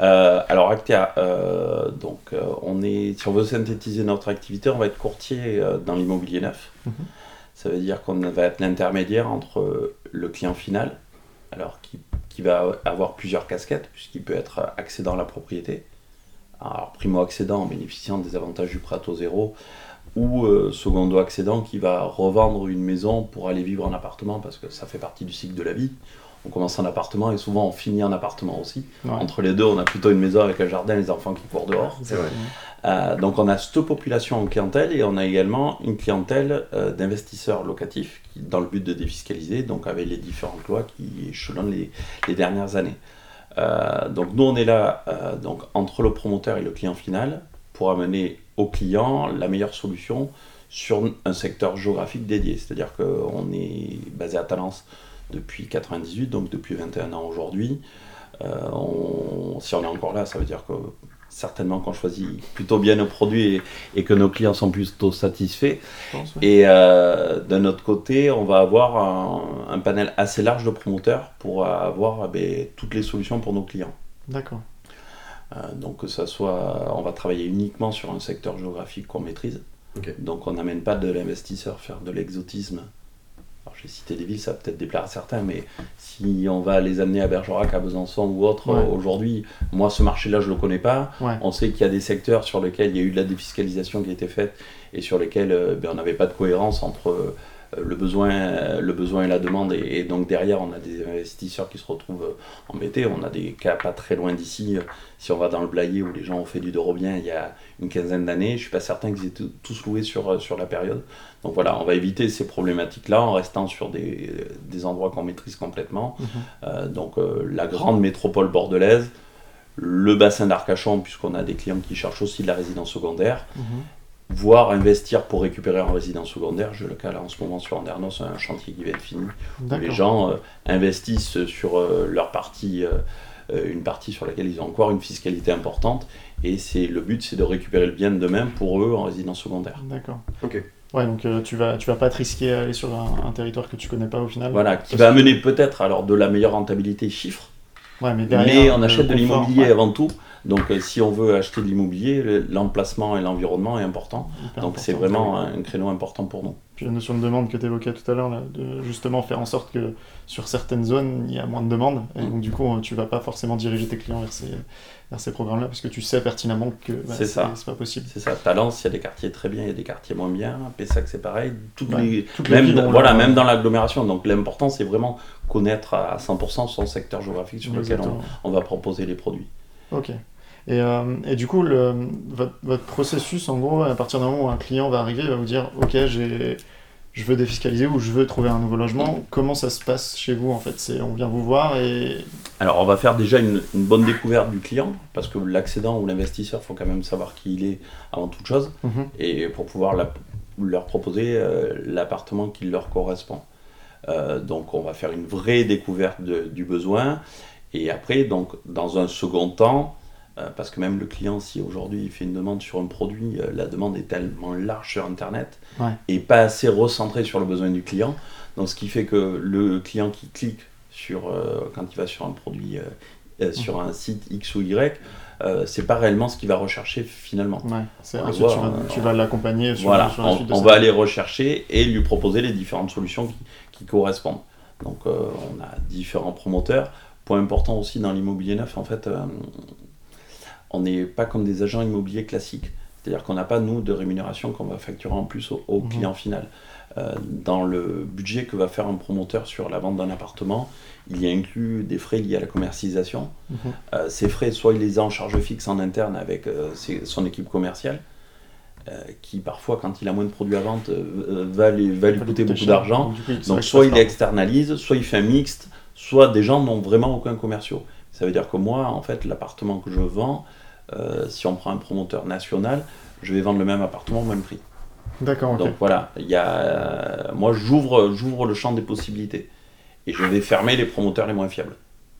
Euh, alors Actea, euh, donc euh, on est, si on veut synthétiser notre activité, on va être courtier dans l'immobilier neuf. Mhm. Ça veut dire qu'on va être l'intermédiaire entre le client final, alors qui, qui va avoir plusieurs casquettes, puisqu'il peut être accédant à la propriété, alors primo-accédant en bénéficiant des avantages du prêt à taux zéro, ou secondo-accédant qui va revendre une maison pour aller vivre en appartement, parce que ça fait partie du cycle de la vie on commence en appartement et souvent on finit en appartement aussi. Ouais. Entre les deux, on a plutôt une maison avec un jardin et les enfants qui courent dehors. Vrai. Euh, donc on a cette population en clientèle et on a également une clientèle euh, d'investisseurs locatifs qui, dans le but de défiscaliser, donc avec les différentes lois qui échelonnent les, les dernières années. Euh, donc nous on est là euh, donc, entre le promoteur et le client final pour amener au client la meilleure solution sur un secteur géographique dédié. C'est-à-dire qu'on est basé à Talence depuis 98, donc depuis 21 ans aujourd'hui. Euh, on- si on est encore là, ça veut dire que certainement qu'on choisit plutôt bien nos produits et, et que nos clients sont plutôt satisfaits. je pense. ouais. Et euh, d'un autre côté, on va avoir un, un panel assez large de promoteurs pour avoir eh ben, toutes les solutions pour nos clients. D'accord. Euh, donc que ça soit, on va travailler uniquement sur un secteur géographique qu'on maîtrise. Donc on n'amène pas de l'investisseur faire de l'exotisme. Alors j'ai cité des villes, ça peut-être déplaire à certains, mais si on va les amener à Bergerac, à Besançon ou autre, Ouais. aujourd'hui, moi ce marché-là je le connais pas. Ouais. On sait qu'il y a des secteurs sur lesquels il y a eu de la défiscalisation qui a été faite et sur lesquels euh, ben, on n'avait pas de cohérence entre euh, le, besoin, euh, le besoin et la demande. Et, et donc derrière, on a des investisseurs qui se retrouvent euh, embêtés. On a des cas pas très loin d'ici. euh, Si on va dans le Blayais où les gens ont fait du Dorobien il y a une quinzaine d'années, je suis pas certain qu'ils étaient tous loués sur, euh, sur la période. Donc voilà, on va éviter ces problématiques-là en restant sur des, des endroits qu'on maîtrise complètement. Mhm. Euh, donc euh, la grande métropole bordelaise, le bassin d'Arcachon, puisqu'on a des clients qui cherchent aussi de la résidence secondaire, Mhm. Voire investir pour récupérer en résidence secondaire. Je le cas là en ce moment sur Andernos, un chantier qui va être fini, où les gens euh, investissent sur euh, leur partie, euh, une partie sur laquelle ils ont encore une fiscalité importante, et c'est le but, c'est de récupérer le bien de demain pour eux en résidence secondaire. D'accord. Ok. Ouais, donc euh, tu vas, tu vas pas te risquer à aller sur un, un territoire que tu connais pas au final? Voilà, qui va que- amener peut-être alors de la meilleure rentabilité chiffre, Ouais, mais derrière. mais on achète de l'immobilier ouais, avant tout. Donc euh, si on veut acheter de l'immobilier, le- l'emplacement et l'environnement est important. hyper Donc c'est vraiment un créneau important pour nous. Puis la notion de demande que tu évoquais tout à l'heure, de justement faire en sorte que sur certaines zones, il y a moins de demandes. Et donc, du coup, tu vas pas forcément diriger tes clients vers ces, vers ces programmes-là, parce que tu sais pertinemment que bah, C'est ça. c'est pas possible. C'est ça, Talence, il y a des quartiers très bien, il y a des quartiers moins bien. Pessac, c'est pareil. Toutes Ouais, les, toutes les même, villes voilà, même dans l'agglomération. Donc l'important, c'est vraiment connaître à 100% son secteur géographique sur lequel on va proposer les produits. Ok. Et, euh, et du coup, le, votre, votre processus, en gros, à partir d'un moment où un client va arriver, il va vous dire Ok, je veux défiscaliser ou je veux trouver un nouveau logement. Comment ça se passe chez vous en fait? C'est on vient vous voir et. Alors, on va faire déjà une, une bonne découverte du client, parce que l'accédant ou l'investisseur, il faut quand même savoir qui il est avant toute chose, Mhm. et pour pouvoir la- leur proposer euh, l'appartement qui leur correspond. Euh, donc, on va faire une vraie découverte de- du besoin, et après, donc, dans un second temps, euh, parce que même le client, si aujourd'hui il fait une demande sur un produit, euh, la demande est tellement large sur Internet, Ouais. et pas assez recentrée sur le besoin du client. Donc, ce qui fait que le client qui clique sur, euh, quand il va sur un produit, sur un site X ou Y, euh, c'est pas réellement ce qu'il va rechercher finalement. Ouais, c'est, ensuite, tu vas, tu l'accompagner sur, Voilà, sur la on, de va aller rechercher et lui proposer les différentes solutions qui, qui correspondent. Donc euh, on a différents promoteurs. Point important aussi dans l'immobilier neuf, en fait, euh, on n'est pas comme des agents immobiliers classiques. C'est-à-dire qu'on n'a pas, nous, de rémunération qu'on va facturer en plus au, au Mhm. client final. Euh, dans le budget que va faire un promoteur sur la vente d'un appartement, il y a inclus des frais liés à la commercialisation. Mhm. Euh, ces frais, soit il les a en charge fixe en interne avec euh, ses- son équipe commerciale, qui parfois, quand il a moins de produits à vente, va, lui- va lui coûter beaucoup d'argent. Donc, soit il externalise, soit il fait un mixte, soit des gens n'ont vraiment aucun commerciaux. Ça veut dire que moi, en fait, l'appartement que je vends, euh, si on prend un promoteur national, je vais vendre le même appartement au même prix. D'accord. Donc voilà, il y a, euh, moi j'ouvre, j'ouvre le champ des possibilités. Et je vais fermer les promoteurs les moins fiables.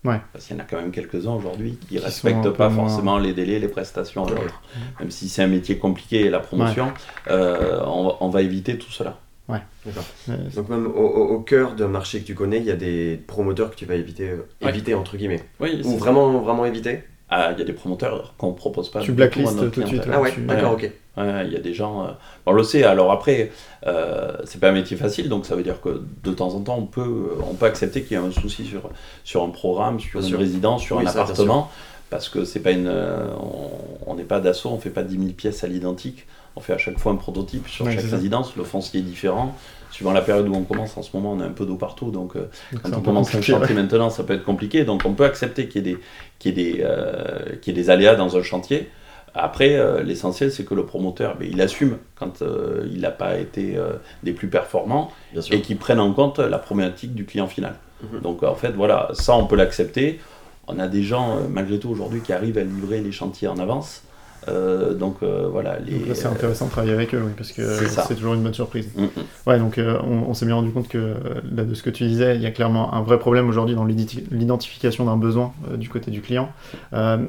Ouais. Parce qu'il y en a quand même quelques-uns aujourd'hui qui ne respectent pas moins- forcément les délais, les prestations de l'autre. Même si c'est un métier compliqué, la promotion, euh, on va éviter tout cela. D'accord. Mais- Donc même au, au- au cœur d'un marché que tu connais, il y a des promoteurs que tu vas éviter, euh, Ouais. éviter entre guillemets. Oui, Ou vraiment, vraiment éviter Ah, il y a des promoteurs qu'on ne propose pas. Tu blacklistes tout de suite. Ah ouais, tu- d'accord, ok. Ouais, il y a des gens. euh, On le sait. Alors après, euh, c'est pas un métier facile, donc ça veut dire que de temps en temps, on peut, on peut accepter qu'il y a un souci sur, sur un programme, sur Bien une sûr. résidence, sur Oui, un ça, appartement, parce que c'est pas une, euh, on- on n'est pas d'assaut, on fait pas 10 000 pièces à l'identique. On fait à chaque fois un prototype sur Ouais, chaque résidence. Le foncier est différent. Suivant la période où on commence, en ce moment, on a un peu d'eau partout, donc euh, donc quand on commence un compliqué, chantier maintenant, ça peut être compliqué. Donc on peut accepter qu'il y ait des, qu'il y ait des, euh, qu'il y ait des aléas dans un chantier. Après, euh, l'essentiel, c'est que le promoteur, ben, il assume quand euh, il n'a pas été euh, des plus performants et qu'il prenne en compte la problématique du client final. Mhm. Donc en fait, voilà, ça, on peut l'accepter. On a des gens, euh, malgré tout, aujourd'hui, qui arrivent à livrer les chantiers en avance. Euh, donc euh, voilà, les... C'est intéressant de travailler avec eux, oui, parce que C'est toujours une bonne surprise. Mm, mm. Ouais, donc euh, on, on s'est bien rendu compte que, là, de ce que tu disais, il y a clairement un vrai problème aujourd'hui dans l'identi- l'identification d'un besoin du côté du client.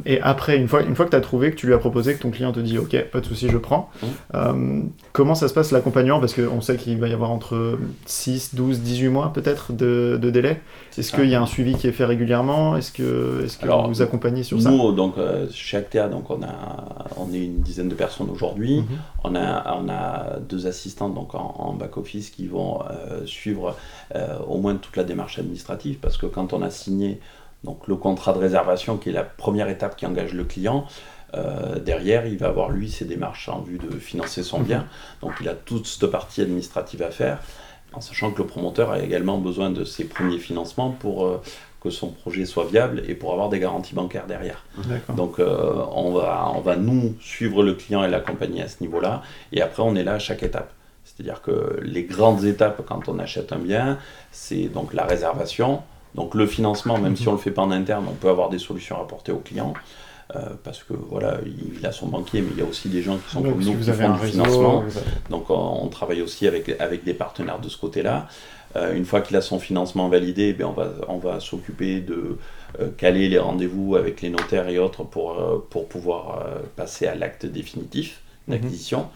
Et après, une fois, une fois que tu as trouvé, que tu lui as proposé, que ton client te dit OK, pas de souci, je prends, Mm. comment ça se passe l'accompagnement? Parce qu'on sait qu'il va y avoir entre 6, 12, 18 mois peut-être de, de délai. Est-ce qu'il y a un suivi qui est fait régulièrement? Est-ce que, est que Alors, vous accompagnez sur ça? Nous, donc, chez Actea, donc, on, a, on est une dizaine de personnes aujourd'hui. Mhm. On a, on a deux assistants donc en, en back-office qui vont euh, suivre euh, au moins toute la démarche administrative parce que quand on a signé donc, le contrat de réservation qui est la première étape qui engage le client, euh, derrière il va avoir lui ses démarches en vue de financer son bien. Donc il a toute cette partie administrative à faire en sachant que le promoteur a également besoin de ses premiers financements pour que son projet soit viable et pour avoir des garanties bancaires derrière. Donc euh, on, va, on va nous suivre le client et l'accompagner à ce niveau-là. Et après on est là à chaque étape. C'est-à-dire que les grandes étapes quand on achète un bien, c'est donc la réservation, donc le financement, même si on ne le fait pas en interne, on peut avoir des solutions à apporter au client. euh, parce que voilà, il, il a son banquier, mais il y a aussi des gens qui sont Donc, comme si nous vous qui avez font un du réseau, financement. avez- Donc on, on travaille aussi avec, avec des partenaires de ce côté-là. Euh, une fois qu'il a son financement validé, ben on va, on va s'occuper de euh, caler les rendez-vous avec les notaires et autres pour, euh, pour pouvoir passer à l'acte définitif d'acquisition.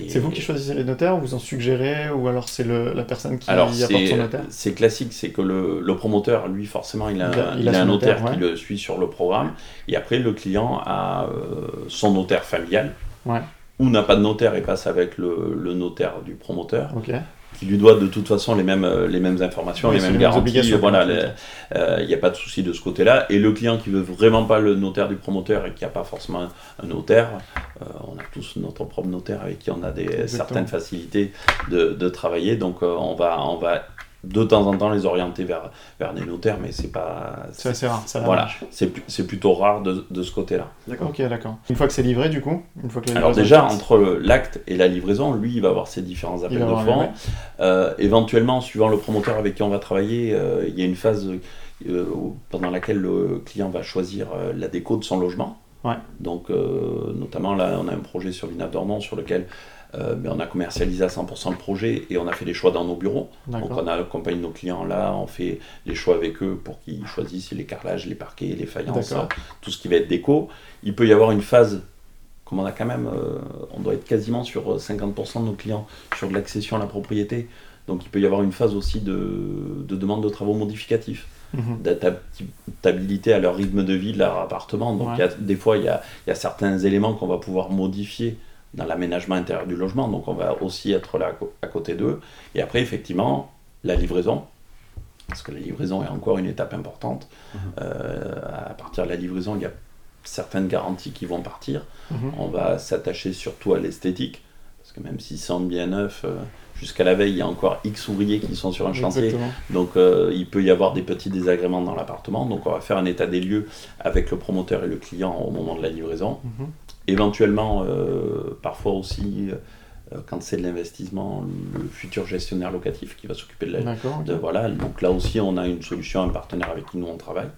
Et- C'est vous qui choisissez les notaires, vous en suggérez, ou alors c'est la personne qui alors, apporte son notaire? c'est classique, c'est que le, le promoteur, lui, forcément, il a, Il a- il il a a son un notaire, notaire, qui le suit sur le programme. Et après, le client a son notaire familial. Ouais. Ou n'a pas de notaire et passe avec le, le notaire du promoteur. Ok. Qui lui doit de toute façon les mêmes, euh, les mêmes informations, Oui, les mêmes garanties. Voilà, euh, il n'y a pas de souci de ce côté-là. Et le client qui veut vraiment pas le notaire du promoteur et qui n'a pas forcément un, un notaire, euh, on a tous notre propre notaire avec qui on a des, Exactement. certaines facilités de, de travailler. Donc on, va, on va de temps en temps les orienter vers, vers des notaires, mais c'est pas. C'est assez rare. Ça Voilà, c'est plutôt rare de, de ce côté-là. D'accord. Ok, d'accord. Une fois que c'est livré, du coup une fois que Alors déjà, entre l'acte et la livraison, lui, il va avoir ses différents appels de fonds. ouais. Euh, éventuellement, suivant le promoteur avec qui on va travailler, euh, il y a une phase euh, pendant laquelle le client va choisir la déco de son logement. Ouais. Donc, notamment là, on a un projet sur Villeneuve d'Ornon sur lequel euh, ben, on a commercialisé à 100% le projet et on a fait des choix dans nos bureaux. Donc, on a accompagné nos clients là, on fait des choix avec eux pour qu'ils choisissent les carrelages, les parquets, les faïences, euh, tout ce qui va être déco. Il peut y avoir une phase, comme on a quand même, euh, on doit être quasiment sur euh, 50% de nos clients sur de l'accession à la propriété. Donc il peut y avoir une phase aussi de, de demande de travaux modificatifs, Mhm. d'adaptabilité à leur rythme de vie de leur appartement. Donc Ouais. il y a- des fois, il y a, il y a certains éléments qu'on va pouvoir modifier dans l'aménagement intérieur du logement. Donc on va aussi être là à côté d'eux. Et après, effectivement, la livraison. Parce que la livraison est encore une étape importante. Mhm. Euh, à partir de la livraison, il y a certaines garanties qui vont partir. Mhm. On va s'attacher surtout à l'esthétique. Parce que même s'ils sont bien neufs, euh, jusqu'à la veille, il y a encore X ouvriers qui sont sur un chantier. Exactement. Donc euh, il peut y avoir des petits désagréments dans l'appartement. Donc on va faire un état des lieux avec le promoteur et le client au moment de la livraison. Mhm. Éventuellement, euh, parfois aussi, euh, quand c'est de l'investissement, le futur gestionnaire locatif qui va s'occuper de la, D'accord. ok. de- voilà, donc là aussi, on a une solution, un partenaire avec qui nous on travaille,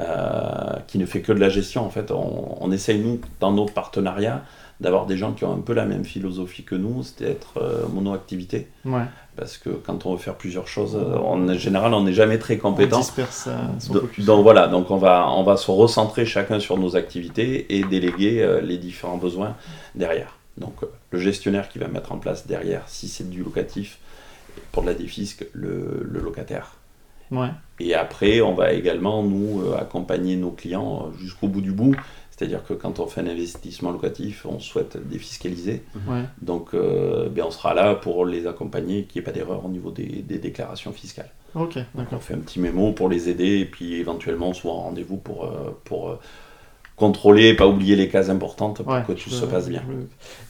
euh, qui ne fait que de la gestion. En fait, on, on essaye, nous, dans nos partenariats, d'avoir des gens qui ont un peu la même philosophie que nous, c'est être euh, mono-activité. Ouais. Parce que quand on veut faire plusieurs choses, euh, en général, on n'est jamais très compétent. On disperse euh, son focus. Donc voilà, donc on va, on va se recentrer chacun sur nos activités et déléguer euh, les différents besoins derrière. Donc euh, le gestionnaire qui va mettre en place derrière, si c'est du locatif, pour de la défisque, le, le locataire. Ouais. Et après, on va également, nous, euh, accompagner nos clients euh, jusqu'au bout du bout. C'est-à-dire que quand on fait un investissement locatif, on souhaite défiscaliser. Ouais. Donc euh, ben, on sera là pour les accompagner, qu'il n'y ait pas d'erreur au niveau des- des déclarations fiscales. Ok, Donc on d'accord. fait un petit mémo pour les aider et puis éventuellement on soit en rendez-vous pour, euh, pour euh, contrôler, pas oublier les cases importantes pour Ouais, que tout je- se passe bien.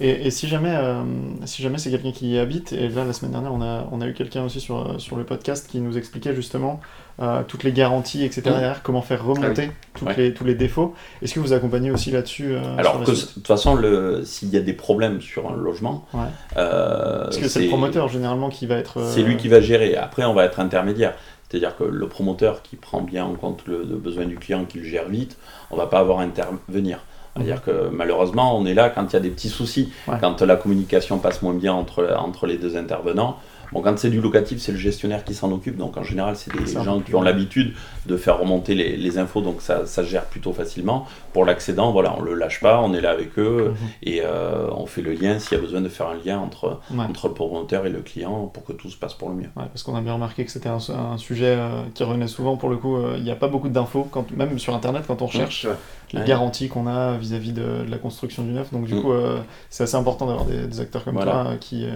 je- Et, et si jamais, euh, si jamais c'est quelqu'un qui y habite, et là la semaine dernière on a, on a eu quelqu'un aussi sur, euh, sur le podcast qui nous expliquait justement euh, toutes les garanties, etc. Derrière, comment faire remonter toutes Ouais. les, tous les défauts. Est-ce que vous accompagnez aussi là-dessus euh, Alors que de toute façon, s'il y a des problèmes sur un logement, Ouais. Parce que c'est le promoteur généralement qui va être. C'est lui qui va gérer. Après, on va être intermédiaire. C'est-à-dire que le promoteur qui prend bien en compte le, le besoin du client, qui le gère vite, on va pas avoir à intervenir. C'est-à-dire que malheureusement, on est là quand il y a des petits soucis. Ouais. quand la communication passe moins bien entre, entre les deux intervenants. Bon, quand c'est du locatif, c'est le gestionnaire qui s'en occupe. Donc en général, c'est des gens qui ont l'habitude de faire remonter les, les infos, donc ça, ça gère plutôt facilement. Pour l'accédant, voilà, on le lâche pas, on est là avec eux Mhm. et euh, on fait le lien s'il y a besoin de faire un lien entre, Ouais. entre le promoteur et le client pour que tout se passe pour le mieux. Ouais, parce qu'on a bien remarqué que c'était un, un sujet euh, qui revenait souvent pour le coup. euh, Il n'y a pas beaucoup d'infos, quand, même sur internet quand on recherche Ouais. les garanties qu'on a vis-à-vis de, de la construction du neuf. Donc du Mm. coup, euh, c'est assez important d'avoir des, des acteurs comme Voilà. toi euh, qui, euh,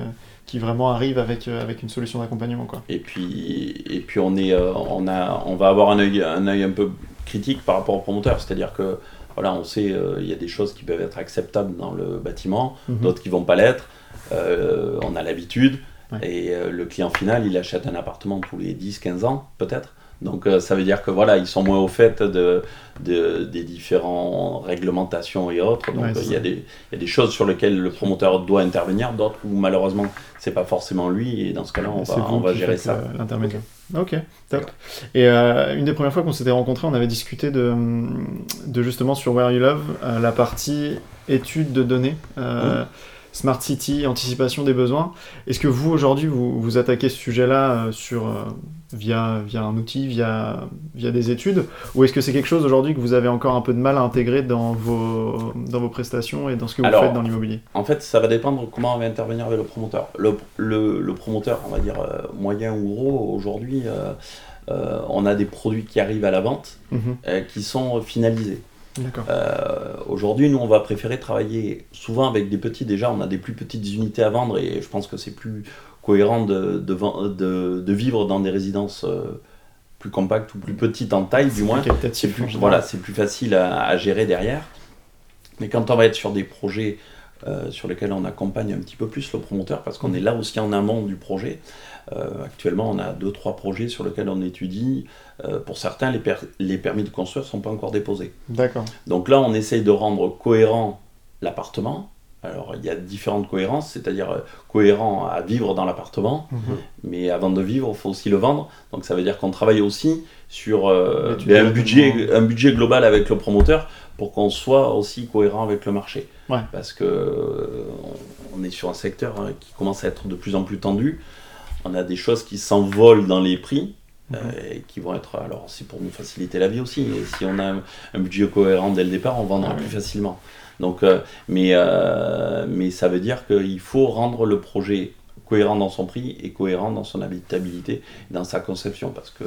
qui vraiment arrivent avec, euh, avec une solution d'accompagnement. quoi. Et puis, et puis on, est, euh, on, a, on va avoir un œil, un œil un peu critique par rapport au promoteur. C'est-à-dire que voilà, on sait euh, il y a des choses qui peuvent être acceptables dans le bâtiment, Mhm. d'autres qui vont pas l'être. Euh, on a l'habitude. Ouais. Et euh, le client final, il achète un appartement tous les 10-15 ans, peut-être. Donc euh, ça veut dire que voilà, ils sont moins au fait de, de- des différentes réglementations et autres. Donc Ouais, il y, a des- il y a des choses sur lesquelles le promoteur doit intervenir, d'autres où malheureusement c'est pas forcément lui. Et dans ce cas-là, on va, on va gérer ça. euh, L'intermédiaire. Ok, top. Et euh, une des premières fois qu'on s'était rencontrés, on avait discuté de, de justement sur Where You Love, euh, la partie étude de données, euh, Smart City, anticipation des besoins. Est-ce que vous, aujourd'hui, vous, vous attaquez ce sujet-là euh, sur, euh, via, via un outil, via, via des études? Ou est-ce que c'est quelque chose aujourd'hui que vous avez encore un peu de mal à intégrer dans vos, dans vos prestations et dans ce que vous Alors, faites dans l'immobilier? En fait, ça va dépendre comment on va intervenir avec le promoteur. Le, le- le promoteur, on va dire euh, moyen ou gros, aujourd'hui, euh, euh, on a des produits qui arrivent à la vente Mhm. euh, qui sont finalisés. Euh, Aujourd'hui, nous, on va préférer travailler souvent avec des petits. Déjà, on a des plus petites unités à vendre et je pense que c'est plus cohérent de, de, ven- de- de vivre dans des résidences euh, plus compactes ou plus petites en taille, du moins. C'est plus, voilà, facile à, à gérer derrière. Mais quand on va être sur des projets euh, sur lesquels on accompagne un petit peu plus le promoteur, parce qu'on Mhm. est là aussi en amont du projet. Euh, actuellement, on a deux, trois projets sur lesquels on étudie. Euh, pour certains, les, per- les permis de construire ne sont pas encore déposés. D'accord. Donc là, on essaye de rendre cohérent l'appartement. Alors, il y a différentes cohérences, c'est-à-dire euh, cohérent à vivre dans l'appartement, Mhm. mais avant de vivre, il faut aussi le vendre. Donc ça veut dire qu'on travaille aussi sur euh, ben, un, budget, un budget global avec le promoteur pour qu'on soit aussi cohérent avec le marché. Ouais. Parce que on on est sur un secteur hein, qui commence à être de plus en plus tendu. On a des choses qui s'envolent dans les prix. Mhm. euh, et qui vont être alors c'est pour nous faciliter la vie aussi et si on a un, budget cohérent dès le départ on vendra Ah plus oui. facilement donc euh, mais euh, mais ça veut dire qu'il faut rendre le projet cohérent dans son prix et cohérent dans son habitabilité dans sa conception parce que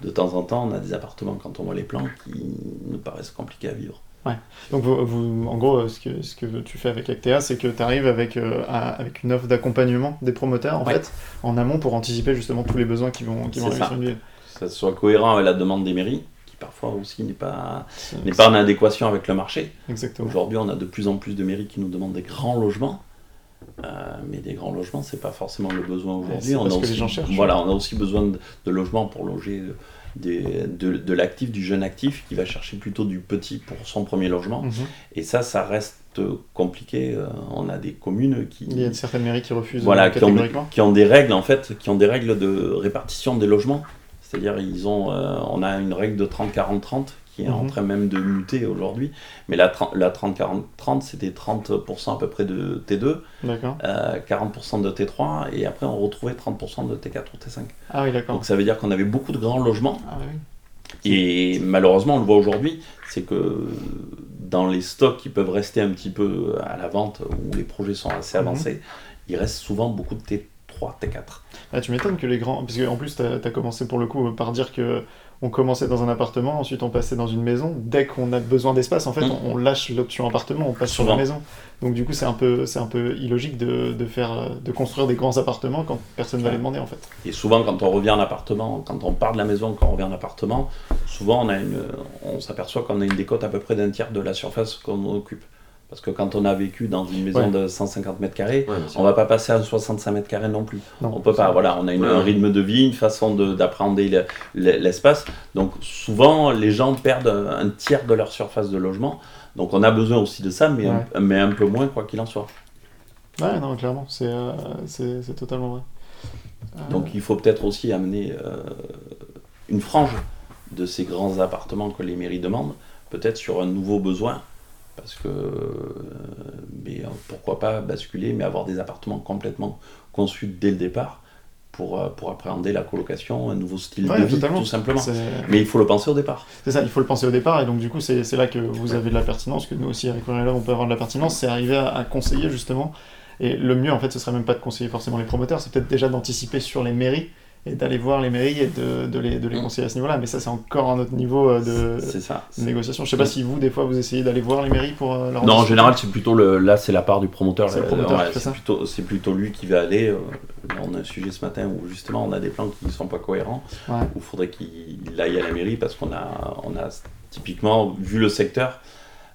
de temps en temps on a des appartements quand on voit les plans qui nous paraissent compliqués à vivre Donc, vous, vous- en gros, euh, ce que, ce que tu fais avec Actea, c'est que tu arrives avec, euh, à- avec une offre d'accompagnement des promoteurs, en Ouais. fait, en amont pour anticiper justement tous les besoins qui vont, qui vont arriver ça. sur une ville. que ça soit cohérent avec la demande des mairies qui parfois aussi n'est pas n'est pas en adéquation avec le marché Exactement. Aujourd'hui, on a de plus en plus de mairies qui nous demandent des grands logements. Euh, mais des grands logements, c'est pas forcément le besoin aujourd'hui. on a que les aussi, gens cherchent. Voilà, on a aussi besoin de, de logements pour loger des- de, de l'actif, du jeune actif qui va chercher plutôt du petit pour son premier logement. Mhm. Et ça, ça reste compliqué. Euh, On a des communes qui, Il y a certaines mairies qui refusent voilà, euh, qui, ont, qui ont des règles en fait, qui ont des règles de répartition des logements. C'est-à-dire ils ont, euh, on a une règle de 30-40-30 qui est en Mhm. train même de muter aujourd'hui. Mais la, 30 la 30-40-30, c'était 30% à peu près de T2, D'accord. euh, 40% de T3, et après on retrouvait 30% de T4 ou T5. Ah oui, d'accord. Donc ça veut dire qu'on avait beaucoup de grands logements, Ah oui. et malheureusement, on le voit aujourd'hui, c'est que dans les stocks qui peuvent rester un petit peu à la vente, où les projets sont assez Mhm. avancés, il reste souvent beaucoup de T3, T4. Ah, tu m'étonnes que les grands. Parce qu'en plus, tu as, commencé pour le coup par dire que on commençait dans un appartement, ensuite on passait dans une maison. Dès qu'on a besoin d'espace, en fait, Mm. on, lâche l'option appartement, on passe sur la maison. Donc du coup, c'est un peu, c'est un peu illogique de, de faire, de construire des grands appartements quand personne va Ouais. les demander en fait. Et souvent, quand on revient en appartement, quand on part de la maison, quand on revient en appartement, souvent on, a une, on s'aperçoit qu'on a une décote à peu près d'un tiers de la surface qu'on occupe. Parce que quand on a vécu dans une maison Ouais. de 150 mètres carrés, Ouais, on va pas passer à 65 mètres carrés non plus. Non, On peut pas, voilà, on a une- Ouais, un rythme de vie, une façon de- d'appréhender le- le- l'espace. Donc souvent, les gens perdent un tiers de leur surface de logement. Donc on a besoin aussi de ça, mais, un, mais un peu moins, quoi qu'il en soit. Ouais, non, clairement, c'est, euh, totalement vrai. Euh, Donc il faut peut-être aussi amener euh, une frange de ces grands appartements que les mairies demandent, peut-être sur un nouveau besoin, parce que mais, euh, pourquoi pas basculer, mais avoir des appartements complètement conçus dès le départ pour, euh, pour appréhender la colocation, un nouveau style Ouais, de vie, totalement. tout simplement. Mais il faut le penser au départ. C'est ça, il faut le penser au départ, et donc du coup, c'est c'est là que vous avez de la pertinence, que nous aussi, avec Aurélia, on peut avoir de la pertinence, c'est arriver à, à conseiller justement. Et le mieux, en fait, ce serait même pas de conseiller forcément les promoteurs, c'est peut-être déjà d'anticiper sur les mairies, et d'aller voir les mairies et de, de les, de les Mm. conseiller à ce niveau-là. Mais ça, c'est encore un autre niveau euh, de, C'est ça. de négociation. Je sais pas si vous, des fois, vous essayez d'aller voir les mairies pour euh, leur Non, en général, c'est plutôt le. Là, c'est la part du promoteur. C'est promoteur ouais, plutôt, plutôt lui qui va aller. euh, là, on a un sujet ce matin où justement on a des plans qui ne sont pas cohérents, Ouais. où il faudrait qu'il aille à la mairie parce qu'on a, on a typiquement vu le secteur.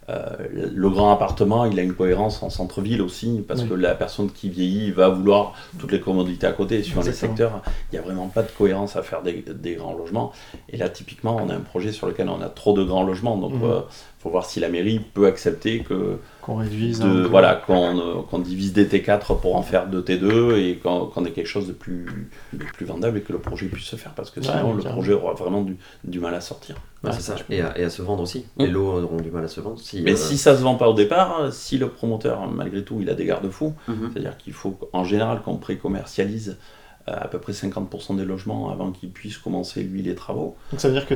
Euh, le grand appartement, il a une cohérence en centre-ville aussi, parce Oui. que la personne qui vieillit va vouloir toutes les commodités à côté. Et Suivant les secteurs, il n'y a vraiment pas de cohérence à faire des, des grands logements. Et là, typiquement, on a un projet sur lequel on a trop de grands logements. Donc, Mhm. Faut voir si la mairie peut accepter que Qu'on réduise. de, voilà, qu'on euh, qu'on divise des T4 pour en faire deux T2 et qu'on ait quelque chose de plus, de plus vendable et que le projet puisse se faire parce que sinon ouais, le projet aura vraiment du, du mal à sortir. Ouais, c'est ça. Et à, et à se vendre aussi. Les Mm. lots auront du mal à se vendre. Si, Mais euh, si ça se vend pas au départ, si le promoteur malgré tout il a des garde-fous, mhm. c'est-à-dire qu'il faut en général qu'on pré-commercialise euh, à peu près 50% des logements avant qu'il puisse commencer lui les travaux. Donc ça veut dire que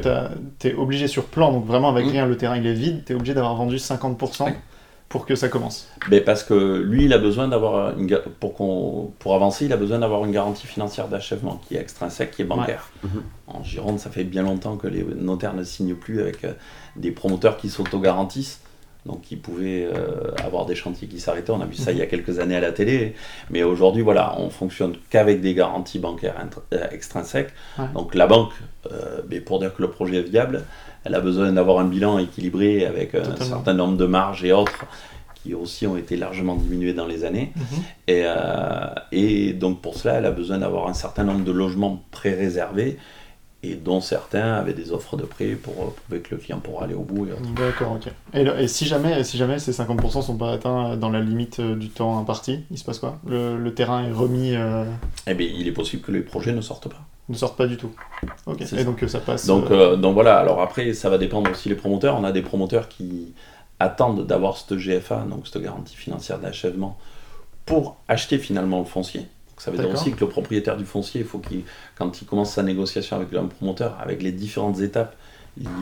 tu es obligé sur plan, donc vraiment avec Mm. rien, le terrain il est vide, tu es obligé d'avoir vendu 50% Ouais. pour que ça commence. Mais parce que lui, il a besoin d'avoir une pour qu'on pour avancer, il a besoin d'avoir une garantie financière d'achèvement qui est extrinsèque, qui est bancaire. Ouais. Mhm. En Gironde, ça fait bien longtemps que les notaires ne signent plus avec euh, des promoteurs qui s'auto-garantissent. Donc, ils pouvaient euh, avoir des chantiers qui s'arrêtaient. On a vu ça il y a quelques années à la télé. Mais aujourd'hui, voilà, on fonctionne qu'avec des garanties bancaires euh, extrinsèques. Ouais. Donc, la banque, euh, mais pour dire que le projet est viable, elle a besoin d'avoir un bilan équilibré avec un Totalement. certain nombre de marges et autres qui aussi ont été largement diminuées dans les années. Et, euh, et donc pour cela, elle a besoin d'avoir un certain nombre de logements pré-réservés et dont certains avaient des offres de prêt pour euh, prouver que le client pourra aller au bout. D'accord, ok. Et, si, jamais, si jamais ces 50% sont pas atteints dans la limite euh, du temps imparti, il se passe quoi? Le, le terrain est remis, euh, Eh bien, il est possible que les projets ne sortent pas. ne sortent pas du tout. Ok, et ça. donc euh, ça passe. Donc, euh, euh, donc voilà, alors après, ça va dépendre aussi des promoteurs. On a des promoteurs qui attendent d'avoir cette GFA, donc cette garantie financière d'achèvement, pour acheter finalement le foncier. Ça veut dire aussi que le propriétaire du foncier, il faut qu'il, quand il commence sa négociation avec un promoteur, avec les différentes étapes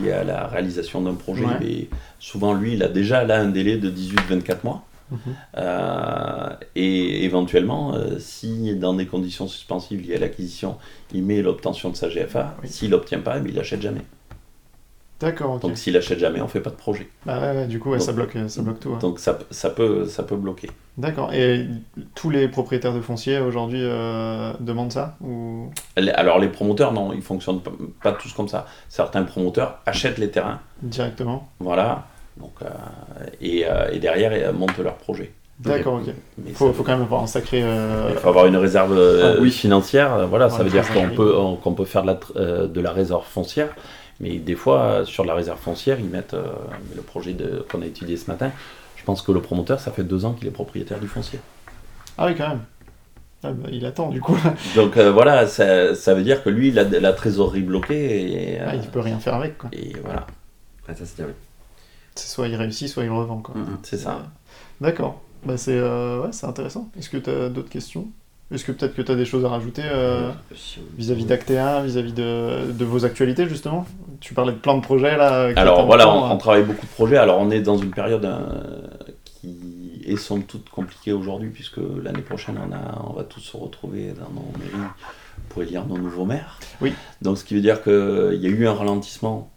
liées à la réalisation d'un projet, Ouais. mais souvent lui, il a déjà là un délai de 18-24 mois. mhm. Euh, et éventuellement, euh, si dans des conditions suspensives liées à l'acquisition, il met l'obtention de sa GFA, Oui. s'il l'obtient pas, eh bien, il l'achète jamais. D'accord. Donc s'il l'achète jamais, on fait pas de projet. Bah ouais, ouais, du coup, ouais, Donc- ça, bloque, ça bloque tout. ouais. Donc ça, ça, peut, ça peut bloquer. D'accord. Et tous les propriétaires de foncier aujourd'hui euh, demandent ça ou... Alors les promoteurs, non, ils fonctionnent pas, pas tous comme ça. Certains promoteurs achètent les terrains, directement voilà, donc, euh, et, euh, et derrière ils montent leur projet. D'accord, ok. Mais Faut, quand même avoir un sacré. euh, Il faut avoir une réserve euh, Ah, oui. financière, voilà, ça veut dire qu'on peut, qu'on peut faire de la, euh, de la réserve foncière, mais des fois, sur la réserve foncière, ils mettent euh, le projet de- qu'on a étudié ce matin. Je pense que le promoteur, ça fait deux ans qu'il est propriétaire du foncier. Ah oui, quand même. Ah bah, il attend du coup. Donc euh, voilà, ça, ça veut dire que lui, il a la trésorerie bloquée et, euh, Ah, il peut rien faire avec quoi. et voilà. Ça, c'est. C'est soit il réussit, soit il revend. Quoi. Mm, C'est ça. D'accord. Bah, c'est euh, ouais, c'est intéressant. Est-ce que tu as d'autres questions? Est-ce que peut-être que tu as des choses à rajouter euh, on- vis-à-vis d'Actea, vis-à-vis de, de vos actualités justement? Tu parlais de plein de projets là. Alors voilà, on, euh, on travaille beaucoup de projets. Alors on est dans une période euh, qui est somme toute compliquée aujourd'hui, puisque l'année prochaine, on, a, on va tous se retrouver dans nos mairies pour élire nos nouveaux maires. Oui. Donc ce qui veut dire qu'il y a eu un ralentissement.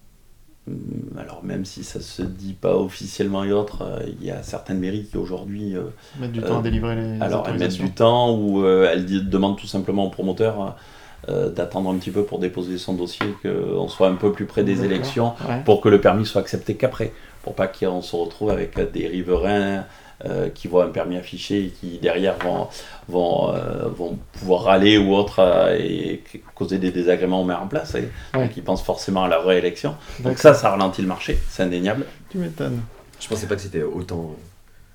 Hum, Alors même si ça se dit pas officiellement et autres, euh, il y a certaines mairies qui aujourd'hui euh, mettre du temps à euh, délivrer les alors, elles mettent du temps ou euh, elles demandent tout simplement au promoteur euh, d'attendre un petit peu pour déposer son dossier, qu'on soit un peu plus près des élections Ouais. pour que le permis soit accepté qu'après, pour pas qu'on se retrouve avec des riverains euh, qui voient un permis affiché et qui derrière vont, vont, euh, vont pouvoir râler ou autre euh, et causer des désagréments au maire en place et Ouais. donc ils pensent forcément à la réélection. Donc ça, ça ralentit le marché, c'est indéniable. Tu m'étonnes. Je pensais pas que c'était autant.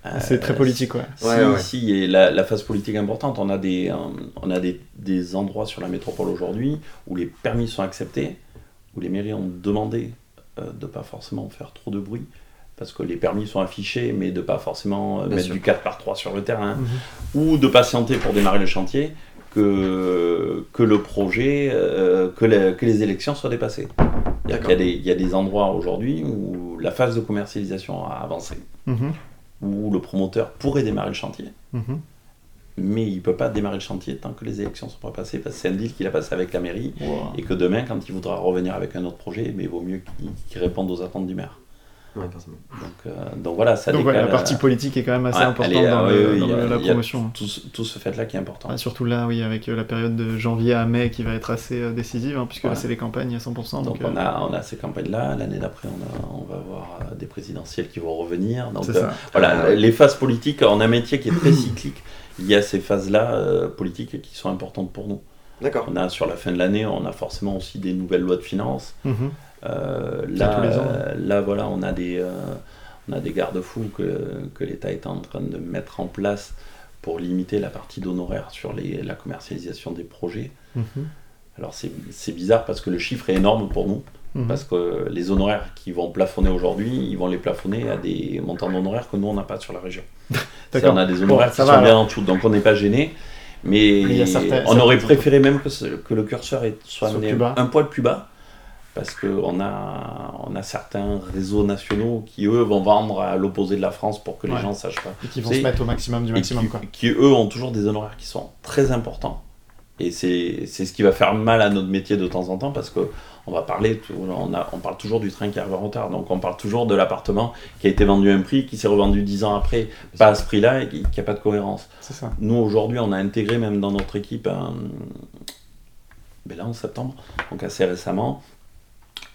Euh, C'est très politique, ouais. Si, Ouais, ouais. si, et la, la phase politique est importante. On a, des, euh, on a des, des endroits sur la métropole aujourd'hui où les permis sont acceptés, où les mairies ont demandé euh, de pas forcément faire trop de bruit, parce que les permis sont affichés, mais de pas forcément euh, Bien mettre sûr. du 4 par 3 sur le terrain, Mhm. ou de patienter pour démarrer le chantier, que, que le projet, euh, que, les, que les élections soient dépassées. Il y a- des- il y a des endroits aujourd'hui où la phase de commercialisation a avancé, Mhm. où le promoteur pourrait démarrer le chantier Mhm. mais il ne peut pas démarrer le chantier tant que les élections ne sont pas passées, parce que c'est un deal qu'il a passé avec la mairie, Wow. et que demain, quand il voudra revenir avec un autre projet, mais il vaut mieux qu'il qu'il réponde aux attentes du maire. Ouais, forcément. Donc, euh, donc voilà, ça Donc ouais, la partie euh, politique est quand même assez ouais, importante est, dans, euh, le- dans a- la il y a promotion. tout, ce- tout ce fait-là qui est important. Ouais, surtout là, oui, avec la période de janvier à mai qui va être assez euh, décisive, hein, puisque là Ouais. c'est les campagnes à 100%. Donc, Donc on euh, a, on a ces campagnes-là, l'année d'après on, a- on va avoir des présidentielles qui vont revenir. Donc euh, voilà, les phases politiques, on a un métier qui est très cyclique. Il y a ces phases-là euh, politiques qui sont importantes pour nous. D'accord. On a sur la fin de l'année, on a forcément aussi des nouvelles lois de finances. Mhm. Là, les ans. euh, là, voilà, on a des, euh, on a des garde-fous que, que l'État est en train de mettre en place pour limiter la partie d'honoraires sur les, la commercialisation des projets. Mhm. Alors c'est bizarre parce que le chiffre est énorme pour nous, Mhm. parce que les honoraires qui vont plafonner aujourd'hui, ils vont les plafonner à des montants d'honoraires que nous, on n'a pas sur la région. On a des honoraires Bon, ça qui va, sont bien en dessous, donc on n'est pas gêné. Mais certains- on aurait préféré même que, ce- que le curseur soit amené un poil plus bas, parce qu'on a, on a certains réseaux nationaux qui, eux, vont vendre à l'opposé de la France pour que les Ouais. gens sachent pas. Et qui vont se mettre au maximum du maximum. qui, Quoi. qui, eux, ont toujours des honoraires qui sont très importants. Et c'est ce qui va faire mal à notre métier de temps en temps, parce que on va parler, on, a, on parle toujours du train qui arrive en retard. Donc on parle toujours de l'appartement qui a été vendu à un prix, qui s'est revendu dix ans après, pas à ce prix-là, et qui n'a pas de cohérence. C'est ça. Nous, aujourd'hui, on a intégré même dans notre équipe, un, ben là en septembre, donc assez récemment,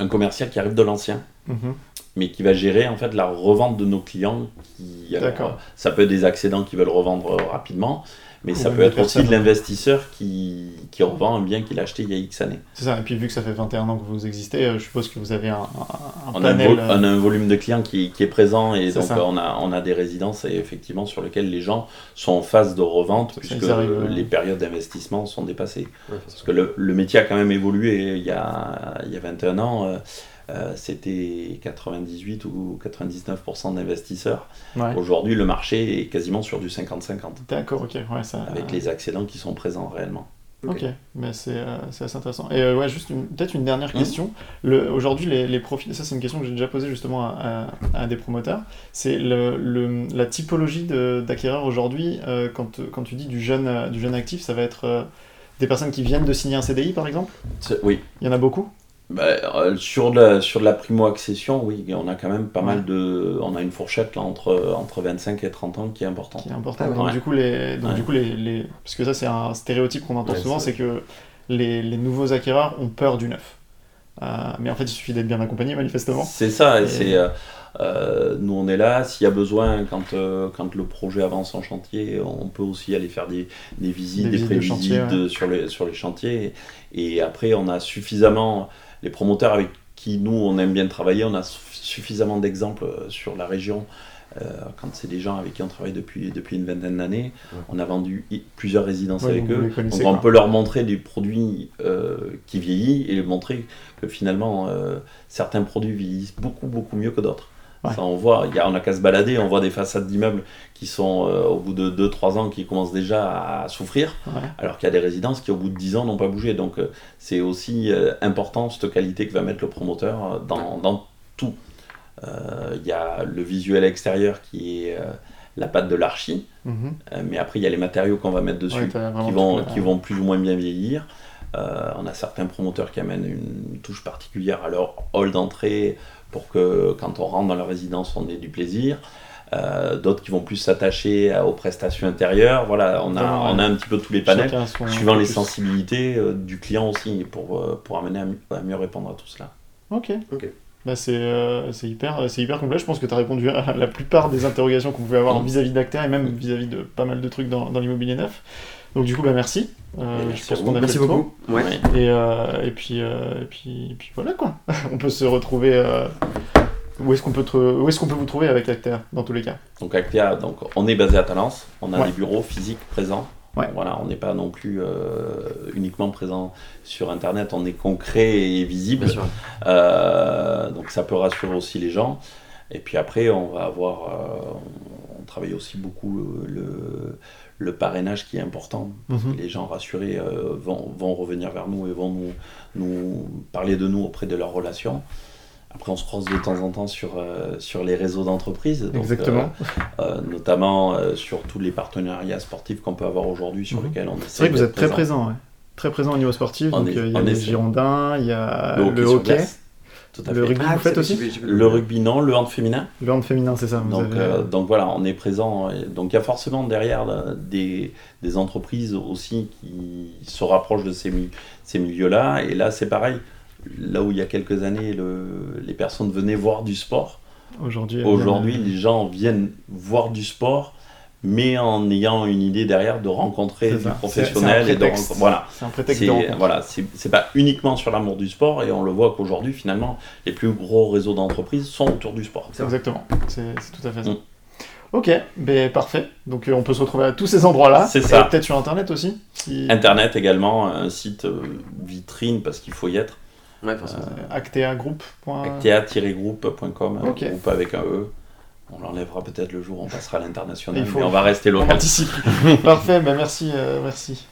un commercial qui arrive de l'ancien, Mhm. mais qui va gérer en fait la revente de nos clients. Qui, alors, euh, ça peut être des accédants qui veulent revendre rapidement, mais ça peut être aussi de l'investisseur qui, qui revend un bien qu'il a acheté il y a X années. C'est ça. Et puis vu que ça fait 21 ans que vous existez, euh, je suppose que vous avez un, un- un On a, un panel. vo- euh, on a un volume de clients qui, qui est présent et donc ça. euh, on a, on a des résidences et effectivement sur lesquelles les gens sont en phase de revente puisque arrivent, euh, euh, les périodes d'investissement sont dépassées. Ouais, Parce que le, le métier a quand même évolué il y a, il y a 21 ans. euh, euh, c'était 98 ou 99% d'investisseurs. ouais. Aujourd'hui, le marché est quasiment sur du 50-50, D'accord, ok. Ouais, ça, avec les accédants qui sont présents réellement. Ok, mais c'est euh, c'est assez intéressant. Et euh, ouais, juste une- peut-être une dernière Mhm. question. Le- Aujourd'hui, les, les profils, ça c'est une question que j'ai déjà posée justement à, à- à des promoteurs, c'est le, le- la typologie d'acquéreurs aujourd'hui, euh, quand, quand tu dis du jeune, euh, du jeune actif, ça va être euh, des personnes qui viennent de signer un CDI par exemple? Oui. Il y en a beaucoup? Bah, euh, sur, la, sur la primo-accession, oui, on a quand même pas Ouais. mal de. On a une fourchette là, entre, entre 25 et 30 ans qui est importante. qui est important. Ah ouais. donc du coup, les, donc, Ouais. du coup les, les- parce que ça c'est un stéréotype qu'on entend Ouais, souvent, c'est- que les, les nouveaux acquéreurs ont peur du neuf. Euh, mais en fait, il suffit d'être bien accompagné manifestement. C'est ça, et c'est. euh, euh, nous, on est là. S'il y a besoin, quand, euh, quand le projet avance en chantier, on peut aussi aller faire des, des visites, Des des, visites de prévisites chantier, ouais. de- sur, les, sur les chantiers. Et après, on a suffisamment. Les promoteurs avec qui nous, on aime bien travailler, on a su- suffisamment d'exemples euh, sur la région euh, quand c'est des gens avec qui on travaille depuis, depuis une vingtaine d'années, Ouais. on a vendu plusieurs résidences Ouais, avec eux. Donc on peut leur montrer des produits euh, qui vieillissent et montrer que finalement euh, certains produits vieillissent beaucoup beaucoup mieux que d'autres. Ouais. Ça, on voit, il y a, on n'a qu'à se balader, on voit des façades d'immeubles qui sont euh, au bout de 2-3 ans qui commencent déjà à souffrir, Ouais. alors qu'il y a des résidences qui au bout de 10 ans n'ont pas bougé. Donc euh, c'est aussi euh, important cette qualité que va mettre le promoteur dans, dans tout. Il y a le visuel extérieur qui est la patte de l'archi, Mhm. mais après il y a les matériaux qu'on va mettre dessus Ouais, qui vont, qui vont plus ou moins bien vieillir. On a certains promoteurs qui amènent une touche particulière à leur hall d'entrée pour que quand on rentre dans la résidence, on ait du plaisir. Euh, D'autres qui vont plus s'attacher aux prestations intérieures. Voilà, on a, ouais. on a un petit peu tous les panels, suivant les sensibilités euh, du client aussi, pour, euh, pour amener à, mieux- à mieux répondre à tout cela. Ok. Ok. Bah c'est euh, c'est hyper, c'est hyper complet. Je pense que tu as répondu à la plupart des interrogations qu'on pouvait avoir Mm. vis-à-vis d'Actea et même vis-à-vis de pas mal de trucs dans, dans l'immobilier neuf. Donc du coup, bah merci. Euh, je merci pense à qu'on vous. a Merci fait le tour. beaucoup. Ouais. Ouais. Et, euh, et, puis, euh, et, puis, et puis voilà quoi. on peut se retrouver. euh, Où est-ce qu'on peut, te- où est-ce qu'on peut vous trouver avec Actea dans tous les cas? Donc Actea, donc on est basé à Talence, on a Ouais. des bureaux physiques présents. Ouais. Voilà, on n'est pas non plus euh, uniquement présent sur Internet, on est concret et visible. Bien sûr. Euh, donc ça peut rassurer aussi les gens. Et puis après, on va avoir, euh, travaille aussi beaucoup euh, le, le parrainage qui est important. Mhm. Les gens rassurés euh, vont, vont revenir vers nous et vont nous, nous parler de nous auprès de leurs relations. Après, on se croise de temps en temps sur, euh, sur les réseaux d'entreprise. donc, Exactement. euh, notamment sur tous les partenariats sportifs qu'on peut avoir aujourd'hui sur Mhm. lesquels on C'est vrai que vous êtes très présent. ouais. Très présent au niveau sportif. On Donc est- il y a les. Girondins, il y a Le hockey hockey, sur glace. Tout à le fait. rugby, Ah, vous faites aussi Le rugby, non. Le hand féminin. Le hand féminin, c'est ça. Vous Donc, avez- euh, donc voilà, on est présent. et Donc il y a forcément derrière euh, des, des entreprises aussi qui se rapprochent de ces, ces milieux-là. Et là, c'est pareil. Là où il y a quelques années, le- les personnes venaient voir du sport, Aujourd'hui, aujourd'hui, euh, les gens viennent voir du sport, mais en ayant une idée derrière de rencontrer c'est du ça. professionnel. C'est- un et de prétexte. renco- voilà. C'est un prétexte C'est de voilà, c'est c'est pas uniquement sur l'amour du sport et on le voit qu'aujourd'hui finalement les plus gros réseaux d'entreprises sont autour du sport. Exactement, c'est c'est tout à fait ça. Mm. Ok, ben parfait. Donc euh, on peut se retrouver à tous ces endroits-là. C'est Et ça. Peut-être sur internet aussi. si- Internet également, un site euh, vitrine parce qu'il faut y être. Ouais. Euh, Acteagroup. Actea-groupe.com, Ok. groupe avec un E. On l'enlèvera peut-être le jour où on passera à l'international, mais on va rester local. Ici. Parfait, ben merci, euh, merci.